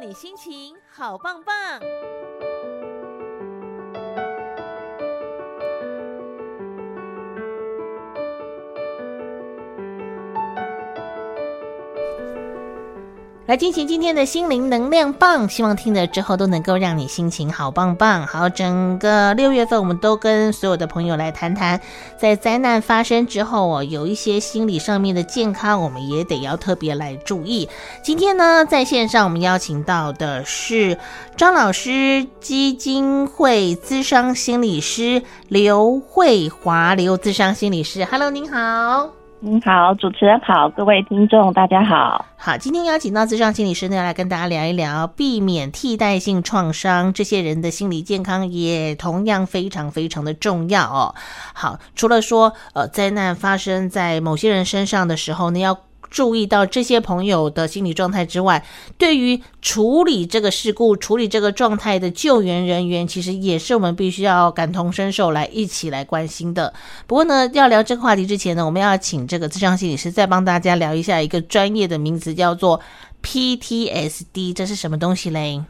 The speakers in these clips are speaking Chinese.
你心情好棒棒。来进行今天的心灵能量棒，希望听了之后都能够让你心情好棒棒。好，整个六月份，我们都跟所有的朋友来谈谈，在灾难发生之后哦，有一些心理上面的健康，我们也得要特别来注意。今天呢，在线上我们邀请到的是张老师基金会资商心理师刘慧华，刘资商心理师，Hello，您好。您好，主持人好，各位听众大家好。好，今天邀请到智商心理师呢，来跟大家聊一聊避免替代性创伤，这些人的心理健康也同样非常非常的重要哦。好，除了说呃灾难发生在某些人身上的时候呢，要注意到这些朋友的心理状态之外，对于处理这个事故、处理这个状态的救援人员，其实也是我们必须要感同身受来一起来关心的。不过呢，要聊这个话题之前呢，我们要请这个智商心理师再帮大家聊一下一个专业的名词，叫做 PTSD，这是什么东西嘞？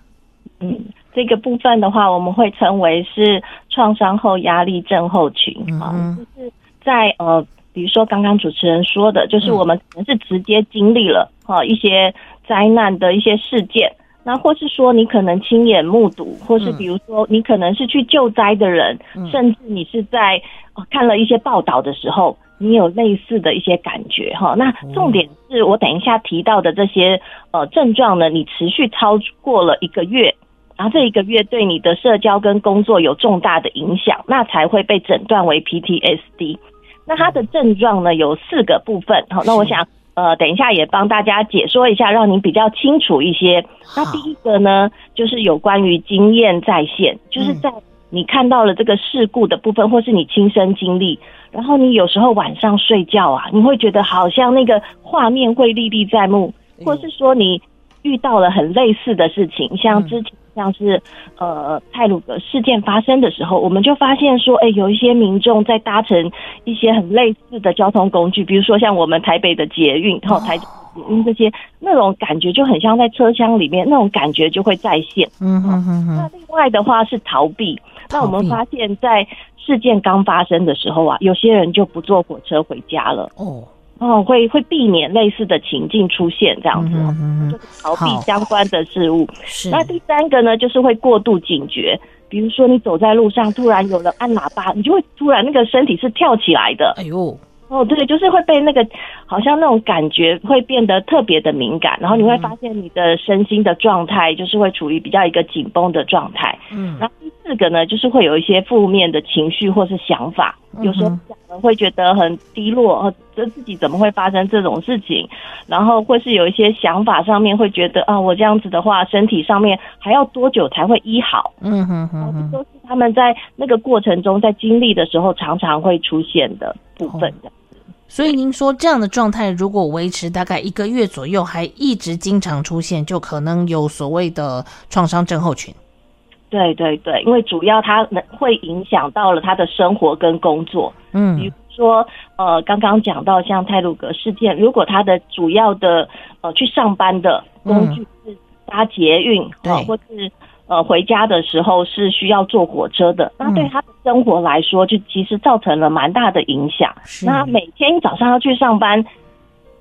嗯，这个部分的话，我们会称为是创伤后压力症候群啊，嗯、就是在呃。比如说，刚刚主持人说的，就是我们可能是直接经历了哈一些灾难的一些事件，那或是说你可能亲眼目睹，或是比如说你可能是去救灾的人，甚至你是在看了一些报道的时候，你有类似的一些感觉哈。那重点是我等一下提到的这些呃症状呢，你持续超过了一个月，然后这一个月对你的社交跟工作有重大的影响，那才会被诊断为 PTSD。那它的症状呢，有四个部分，好，那我想呃等一下也帮大家解说一下，让您比较清楚一些。那第一个呢，就是有关于经验再现，就是在你看到了这个事故的部分，或是你亲身经历，然后你有时候晚上睡觉啊，你会觉得好像那个画面会历历在目，或是说你遇到了很类似的事情，像之前。像是呃泰鲁格事件发生的时候，我们就发现说，哎，有一些民众在搭乘一些很类似的交通工具，比如说像我们台北的捷运，然后台捷运这些，那种感觉就很像在车厢里面，那种感觉就会再现。嗯哼哼哼。那另外的话是逃避，那我们发现，在事件刚发生的时候啊，有些人就不坐火车回家了。哦。哦，会会避免类似的情境出现，这样子，就是逃避相关的事物。是。那第三个呢，就是会过度警觉，比如说你走在路上，突然有人按喇叭，你就会突然那个身体是跳起来的。哎呦。哦，对，就是会被那个好像那种感觉会变得特别的敏感，然后你会发现你的身心的状态就是会处于比较一个紧绷的状态。嗯，然后第四个呢，就是会有一些负面的情绪或是想法，有时候可能会觉得很低落，这自己怎么会发生这种事情？然后或是有一些想法上面会觉得啊，我这样子的话，身体上面还要多久才会医好？嗯哼哼哼，都是他们在那个过程中在经历的时候常常会出现的部分的。所以您说这样的状态如果维持大概一个月左右，还一直经常出现，就可能有所谓的创伤症候群。对对对，因为主要它能会影响到了他的生活跟工作。嗯，比如说呃，刚刚讲到像泰鲁格事件，如果他的主要的呃去上班的工具是搭捷运，对、嗯，或是。呃，回家的时候是需要坐火车的，那对他的生活来说，就其实造成了蛮大的影响。那每天早上要去上班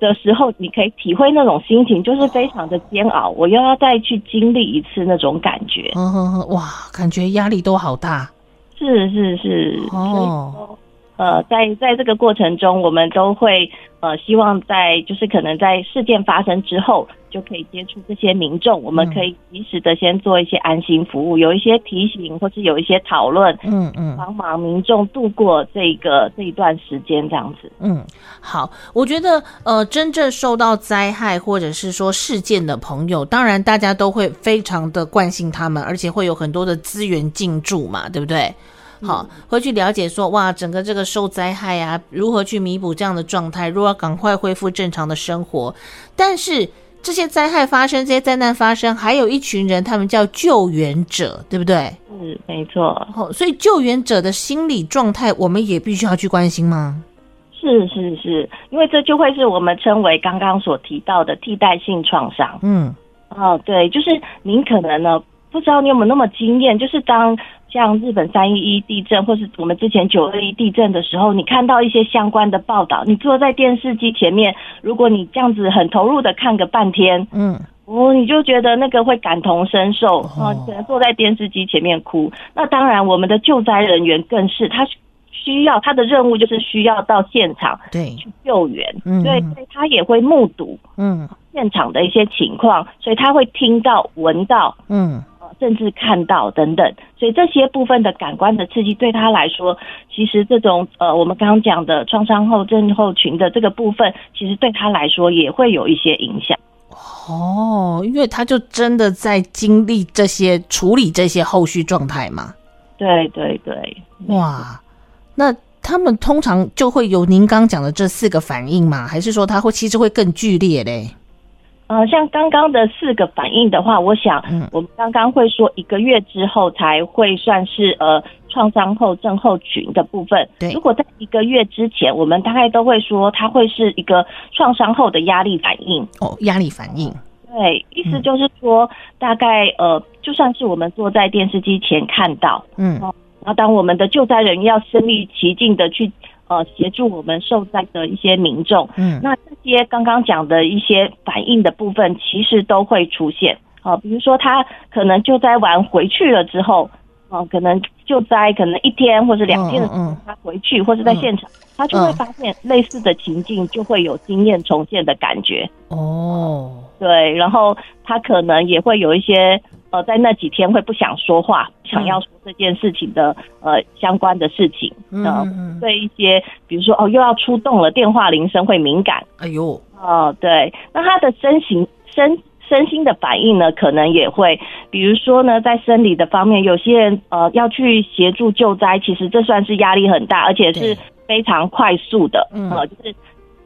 的时候，你可以体会那种心情，就是非常的煎熬。我又要再去经历一次那种感觉，嗯哼哼，哇，感觉压力都好大。是是是，哦。呃，在在这个过程中，我们都会呃希望在就是可能在事件发生之后，就可以接触这些民众，我们可以及时的先做一些安心服务，有一些提醒或是有一些讨论，嗯嗯，帮忙民众度过这个这一段时间这样子。嗯，好，我觉得呃真正受到灾害或者是说事件的朋友，当然大家都会非常的关心他们，而且会有很多的资源进驻嘛，对不对？好，会去了解说，哇，整个这个受灾害啊，如何去弥补这样的状态，如何赶快恢复正常的生活。但是这些灾害发生，这些灾难发生，还有一群人，他们叫救援者，对不对？是，没错。哦，所以救援者的心理状态，我们也必须要去关心吗？是是是，因为这就会是我们称为刚刚所提到的替代性创伤。嗯。哦，对，就是您可能呢，不知道你有没有那么经验，就是当像日本三一一地震，或是我们之前九二一地震的时候，你看到一些相关的报道，你坐在电视机前面，如果你这样子很投入的看个半天，嗯，哦，你就觉得那个会感同身受啊，可能坐在电视机前面哭。那当然，我们的救灾人员更是他。需要他的任务就是需要到现场对。去救援，对，所以他也会目睹嗯。现场的一些情况，所以他会听到、闻到嗯甚至看到等等，所以这些部分的感官的刺激对他来说，其实这种呃我们刚刚讲的创伤后症候群的这个部分，其实对他来说也会有一些影响。哦，因为他就真的在经历这些处理这些后续状态嘛。对对对，哇。那他们通常就会有您刚讲的这四个反应吗？还是说他会其实会更剧烈嘞？呃，像刚刚的四个反应的话，我想，嗯，我们刚刚会说一个月之后才会算是呃创伤后症候群的部分。对，如果在一个月之前，我们大概都会说它会是一个创伤后的压力反应。哦，压力反应。对，意思就是说，嗯、大概呃，就算是我们坐在电视机前看到，嗯。然后，当我们的救灾人员要身临其境的去呃协助我们受灾的一些民众，嗯，那这些刚刚讲的一些反应的部分，其实都会出现。好，比如说他可能救灾完回去了之后，哦，可能救灾可能一天或者两天的时候，他回去或者在现场，他就会发现类似的情境，就会有经验重现的感觉。哦，对，然后他可能也会有一些。呃，在那几天会不想说话，想要说这件事情的呃相关的事情，呃，对一些比如说哦又要出动了，电话铃声会敏感，哎呦，哦对，那他的身形身身心的反应呢，可能也会，比如说呢，在生理的方面，有些人呃要去协助救灾，其实这算是压力很大，而且是非常快速的，呃，就是。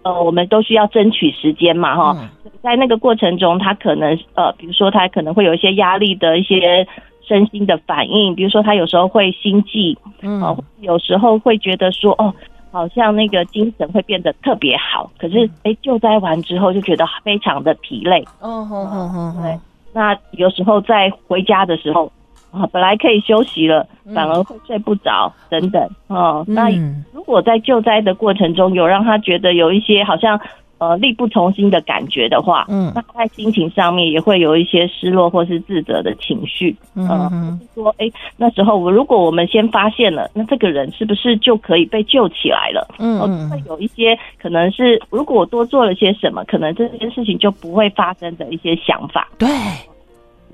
呃，我们都需要争取时间嘛，哈、嗯，在那个过程中，他可能呃，比如说他可能会有一些压力的一些身心的反应，比如说他有时候会心悸，嗯、呃，有时候会觉得说，哦，好像那个精神会变得特别好，可是哎、欸，救灾完之后就觉得非常的疲累，哦，好好好，对，那有时候在回家的时候。啊，本来可以休息了，反而会睡不着，等等。哦，那如果在救灾的过程中有让他觉得有一些好像呃力不从心的感觉的话，嗯，那他在心情上面也会有一些失落或是自责的情绪。嗯，嗯，说，哎，那时候我如果我们先发现了，那这个人是不是就可以被救起来了？嗯，嗯，会有一些可能是如果我多做了些什么，可能这件事情就不会发生的一些想法。对。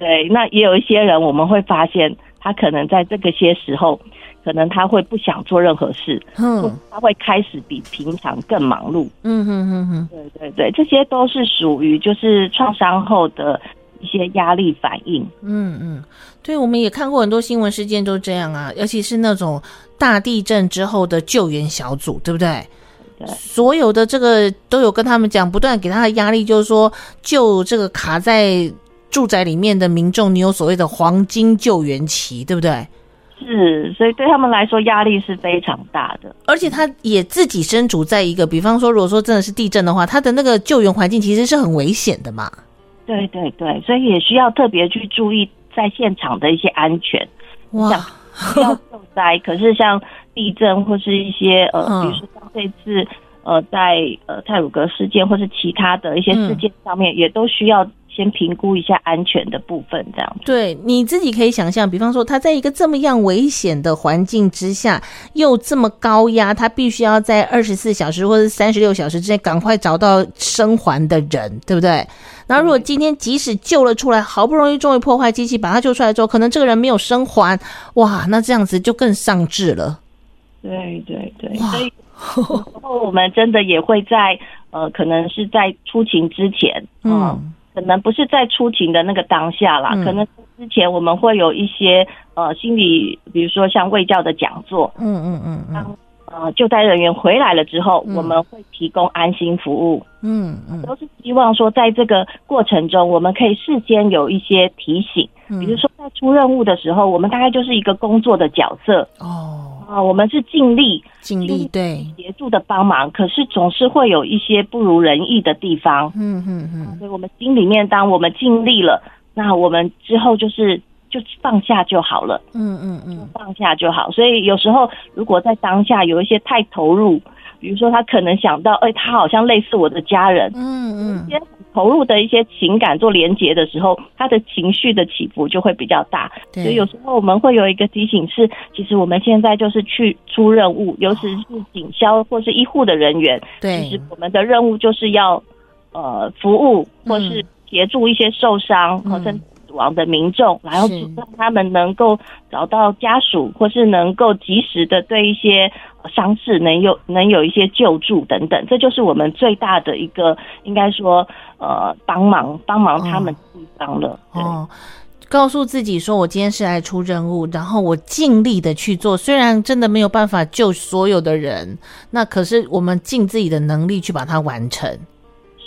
对，那也有一些人，我们会发现他可能在这个些时候，可能他会不想做任何事，嗯，他会开始比平常更忙碌，嗯哼哼哼，对对对，这些都是属于就是创伤后的一些压力反应，嗯嗯，对，我们也看过很多新闻事件都这样啊，尤其是那种大地震之后的救援小组，对不对？对，所有的这个都有跟他们讲，不断给他的压力，就是说救这个卡在。住宅里面的民众，你有所谓的黄金救援期，对不对？是，所以对他们来说压力是非常大的，而且他也自己身处在一个，比方说，如果说真的是地震的话，他的那个救援环境其实是很危险的嘛。对对对，所以也需要特别去注意在现场的一些安全。哇，要救灾，可是像地震或是一些呃，比如说像这次呃，在呃泰鲁格事件或是其他的一些事件上面，嗯、也都需要。先评估一下安全的部分，这样子。对，你自己可以想象，比方说他在一个这么样危险的环境之下，又这么高压，他必须要在二十四小时或者三十六小时之内赶快找到生还的人，对不对？然后如果今天即使救了出来，好不容易终于破坏机器把他救出来之后，可能这个人没有生还，哇，那这样子就更丧志了。对对对，所以然后我们真的也会在呃，可能是在出勤之前，嗯。嗯可能不是在出勤的那个当下啦，嗯、可能之前我们会有一些呃心理，比如说像卫教的讲座，嗯嗯嗯，嗯。当呃救灾人员回来了之后，嗯、我们会提供安心服务，嗯嗯，都是希望说在这个过程中，我们可以事先有一些提醒，嗯、比如说在出任务的时候，我们大概就是一个工作的角色。哦。啊，我们是尽力尽力对协助的帮忙，可是总是会有一些不如人意的地方。嗯嗯嗯，所以我们心里面，当我们尽力了，那我们之后就是就放下就好了。嗯嗯嗯，放下就好。所以有时候如果在当下有一些太投入，比如说他可能想到，哎、欸，他好像类似我的家人。嗯嗯。投入的一些情感做连接的时候，他的情绪的起伏就会比较大。所以有时候我们会有一个提醒是，其实我们现在就是去出任务，尤其是警消或是医护的人员。对，其实我们的任务就是要呃服务或是协助一些受伤或者死亡的民众，嗯、然后让他们能够找到家属，或是能够及时的对一些。伤势能有能有一些救助等等，这就是我们最大的一个应该说呃帮忙帮忙他们的地方了。哦，哦，告诉自己说我今天是来出任务，然后我尽力的去做，虽然真的没有办法救所有的人，那可是我们尽自己的能力去把它完成。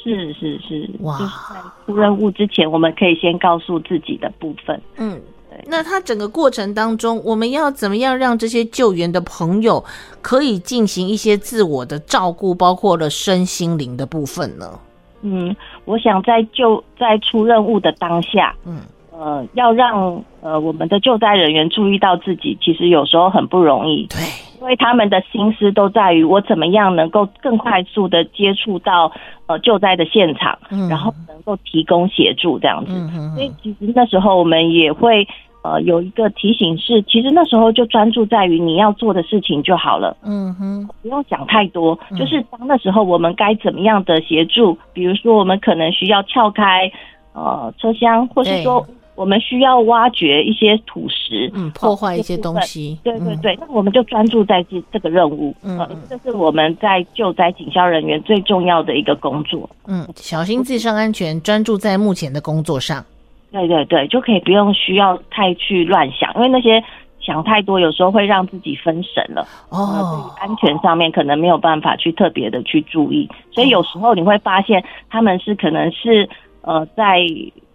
是是是，哇！就是在出任务之前，我们可以先告诉自己的部分。嗯。对那他整个过程当中，我们要怎么样让这些救援的朋友可以进行一些自我的照顾，包括了身心灵的部分呢？嗯，我想在救在出任务的当下，嗯呃，要让呃我们的救灾人员注意到自己，其实有时候很不容易。对，因为他们的心思都在于我怎么样能够更快速的接触到呃救灾的现场，嗯，然后能够提供协助这样子。所以其实那时候我们也会。呃，有一个提醒是，其实那时候就专注在于你要做的事情就好了。嗯哼，不用想太多。就是当那时候我们该怎么样的协助，比如说我们可能需要撬开呃车厢，或是说我们需要挖掘一些土石，嗯，破坏一些东西。对对对，那我们就专注在这这个任务。嗯，这是我们在救灾警消人员最重要的一个工作。嗯，小心自身安全，专注在目前的工作上。对对对，就可以不用需要太去乱想，因为那些想太多，有时候会让自己分神了。哦，安全上面可能没有办法去特别的去注意，所以有时候你会发现他们是可能是呃在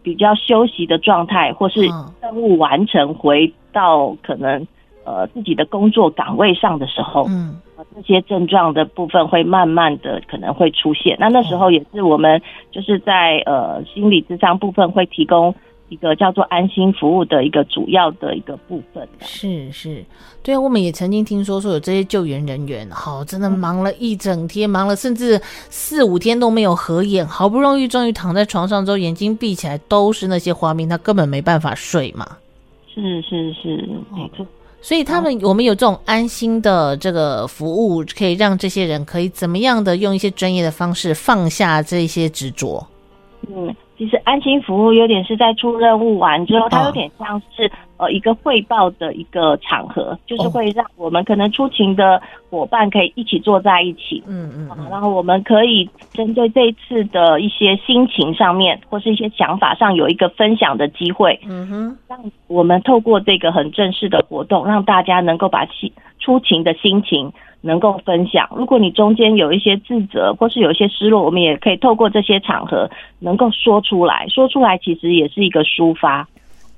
比较休息的状态，或是任务完成回到可能呃自己的工作岗位上的时候，嗯，这些症状的部分会慢慢的可能会出现。那那时候也是我们就是在呃心理智商部分会提供。一个叫做安心服务的一个主要的一个部分，是是，对啊，我们也曾经听说说有这些救援人员，好，真的忙了一整天，忙了甚至四五天都没有合眼，好不容易终于躺在床上之后，眼睛闭起来都是那些画面，他根本没办法睡嘛。是是是，没错。所以他们我们有这种安心的这个服务，可以让这些人可以怎么样的用一些专业的方式放下这些执着。嗯。其实安心服务有点是在出任务完之后，它有点像是呃一个汇报的一个场合，就是会让我们可能出勤的伙伴可以一起坐在一起，嗯嗯，然后我们可以针对这一次的一些心情上面或是一些想法上有一个分享的机会，嗯哼，让我们透过这个很正式的活动，让大家能够把心出勤的心情。能够分享，如果你中间有一些自责或是有一些失落，我们也可以透过这些场合能够说出来，说出来其实也是一个抒发。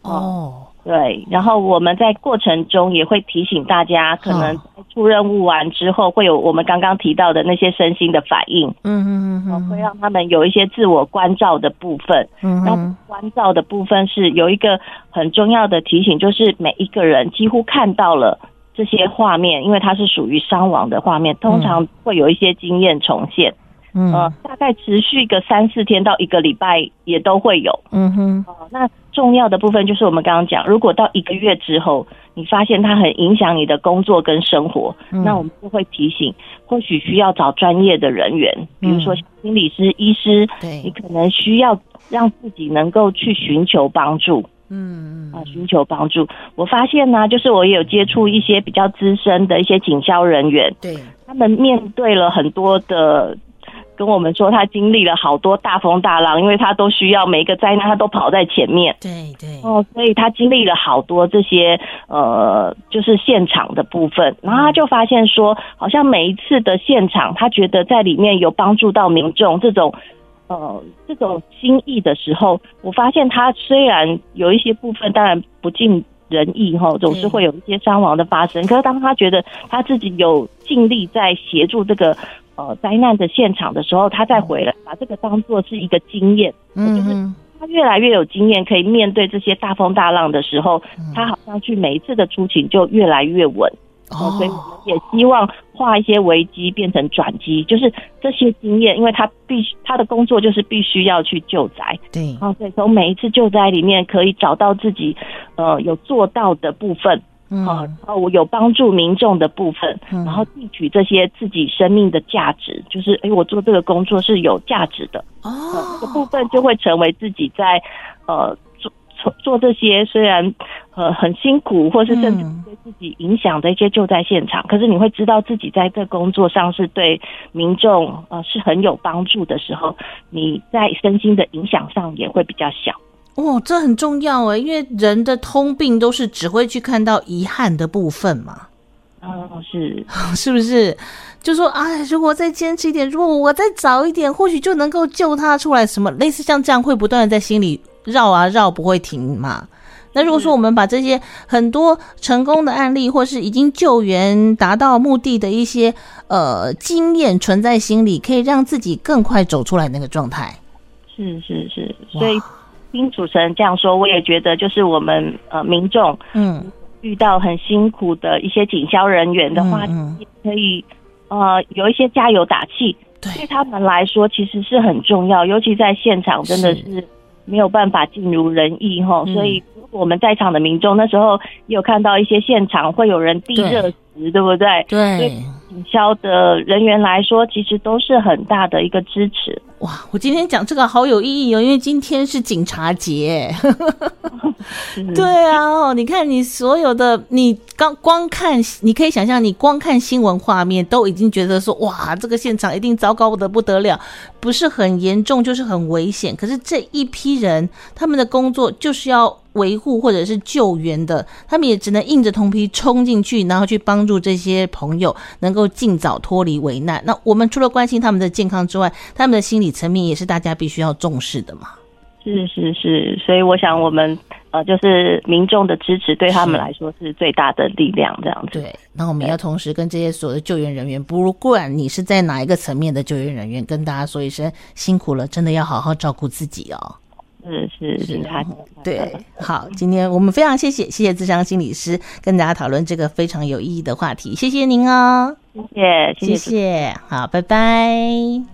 哦，对，然后我们在过程中也会提醒大家，可能出任务完之后会有我们刚刚提到的那些身心的反应。嗯嗯嗯，会让他们有一些自我关照的部分。嗯，那关照的部分是有一个很重要的提醒，就是每一个人几乎看到了。这些画面，因为它是属于伤亡的画面，通常会有一些经验重现。嗯，呃，大概持续个三四天到一个礼拜也都会有。嗯哼。呃，那重要的部分就是我们刚刚讲，如果到一个月之后，你发现它很影响你的工作跟生活，嗯，那我们就会提醒，或许需要找专业的人员，比如说心理师、医师，对，你可能需要让自己能够去寻求帮助。嗯啊，寻求帮助。我发现呢、啊，就是我也有接触一些比较资深的一些警消人员，对，他们面对了很多的，跟我们说他经历了好多大风大浪，因为他都需要每一个灾难他都跑在前面，对对，哦，所以他经历了好多这些呃，就是现场的部分，然后他就发现说，好像每一次的现场，他觉得在里面有帮助到民众这种。呃，这种心意的时候，我发现他虽然有一些部分当然不尽人意哈，总是会有一些伤亡的发生。可是当他觉得他自己有尽力在协助这个呃灾难的现场的时候，他再回来把这个当做是一个经验，嗯，就是他越来越有经验，可以面对这些大风大浪的时候，他好像去每一次的出勤就越来越稳。哦，所以我们也希望化一些危机变成转机，就是这些经验，因为他必须他的工作就是必须要去救灾，对，然后所以从每一次救灾里面可以找到自己呃有做到的部分，嗯，然后我有帮助民众的部分，然后汲取这些自己生命的价值，就是哎，我做这个工作是有价值的，哦，这个部分就会成为自己在呃。做做这些虽然呃很辛苦，或是甚至对自己影响的一些救灾现场，嗯，可是你会知道自己在这工作上是对民众呃是很有帮助的时候，你在身心的影响上也会比较小。哦，这很重要哎，因为人的通病都是只会去看到遗憾的部分嘛。哦，是，是不是？就说啊，如果再坚持一点，如果我再早一点，或许就能够救他出来。什么类似像这样，会不断的在心里。绕啊绕不会停嘛？那如果说我们把这些很多成功的案例，或是已经救援达到目的的一些呃经验存在心里，可以让自己更快走出来那个状态。是是是，所以听主持人这样说，我也觉得就是我们呃民众嗯。遇到很辛苦的一些警消人员的话，嗯嗯可以呃有一些加油打气，对，对他们来说其实是很重要，尤其在现场真的是。没有办法尽如人意哈，所以如果我们在场的民众那时候也有看到一些现场会有人递热食，对，对不对？对，警消的人员来说，其实都是很大的一个支持。哇，我今天讲这个好有意义哦，因为今天是警察节。对啊，哦，你看你所有的，你刚光看，你可以想象，你光看新闻画面都已经觉得说，哇，这个现场一定糟糕的不得了，不是很严重就是很危险。可是这一批人，他们的工作就是要维护或者是救援的，他们也只能硬着头皮冲进去，然后去帮助这些朋友能够尽早脱离危难。那我们除了关心他们的健康之外，他们的心理层面也是大家必须要重视的嘛。是是是，所以我想我们呃，就是民众的支持对他们来说是最大的力量，这样子。对，那我们要同时跟这些所有的救援人员，不管你是在哪一个层面的救援人员，跟大家说一声辛苦了，真的要好好照顾自己哦。是是是，他对，好，今天我们非常谢谢谢谢智商心理师跟大家讨论这个非常有意义的话题，谢谢您哦，谢谢谢谢，谢谢，好，拜拜。